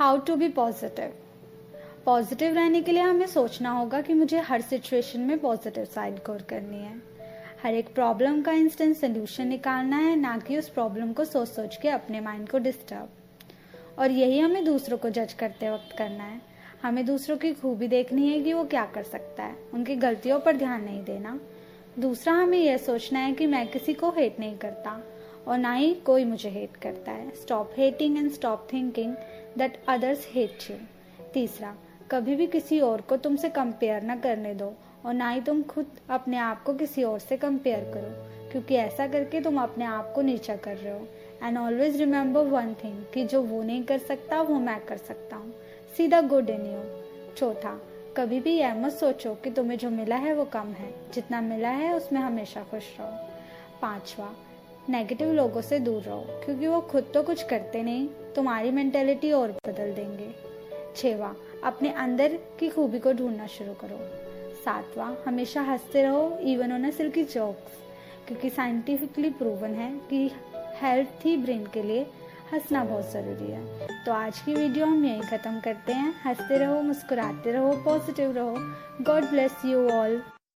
How to be positive positive रहने के लिए हमें सोचना होगा कि मुझे हर सिचुएशन में पॉजिटिव साइड गौर करनी है। हर एक प्रॉब्लम का इंस्टेंट सोल्यूशन निकालना है, ना कि उस प्रॉब्लम को सोच सोच के अपने माइंड को डिस्टर्ब और यही हमें दूसरों को जज करते वक्त करना है। हमें दूसरों की खूबी देखनी है कि वो क्या कर सकता है। उनकी गलतियों पर ध्यान नहीं देना। दूसरा हमें यह सोचना है कि मैं किसी को हेट नहीं करता। और ना ही कोई मुझे हेट करता है। Stop hating and stop thinking that others hate you तीसरा, कभी भी किसी और को तुमसे कंपेयर ना करने दो और ना ही तुम खुद अपने आप को किसी और से कंपेयर करो, क्योंकि ऐसा करके तुम अपने आप को नीचा कर रहे हो। And always remember one thing कि जो वो नहीं कर सकता, वो मैं कर सकता हूँ। सीधा गुड इन यू चौथा, कभी भी यह मत सोचो कि तुम्हें जो मिला है वो कम है। जितना मिला है, उसमें हमेशा खुश रहो। पांचवा नेगेटिव लोगों से दूर रहो, क्योंकि वो खुद तो कुछ करते नहीं, तुम्हारी मेंटेलिटी और बदल देंगे। छेवा, अपने अंदर की खूबी को ढूंढना शुरू करो। सातवां, हमेशा हँसते रहो इवन ऑन सिल्की जोक्स क्योंकि साइंटिफिकली प्रूवन है कि हेल्थी ब्रेन के लिए हंसना बहुत ज़रूरी है। तो आज की वीडियो हम यही ख़त्म करते हैं। हँसते रहो, मुस्कुराते रहो पॉजिटिव रहो। God bless you all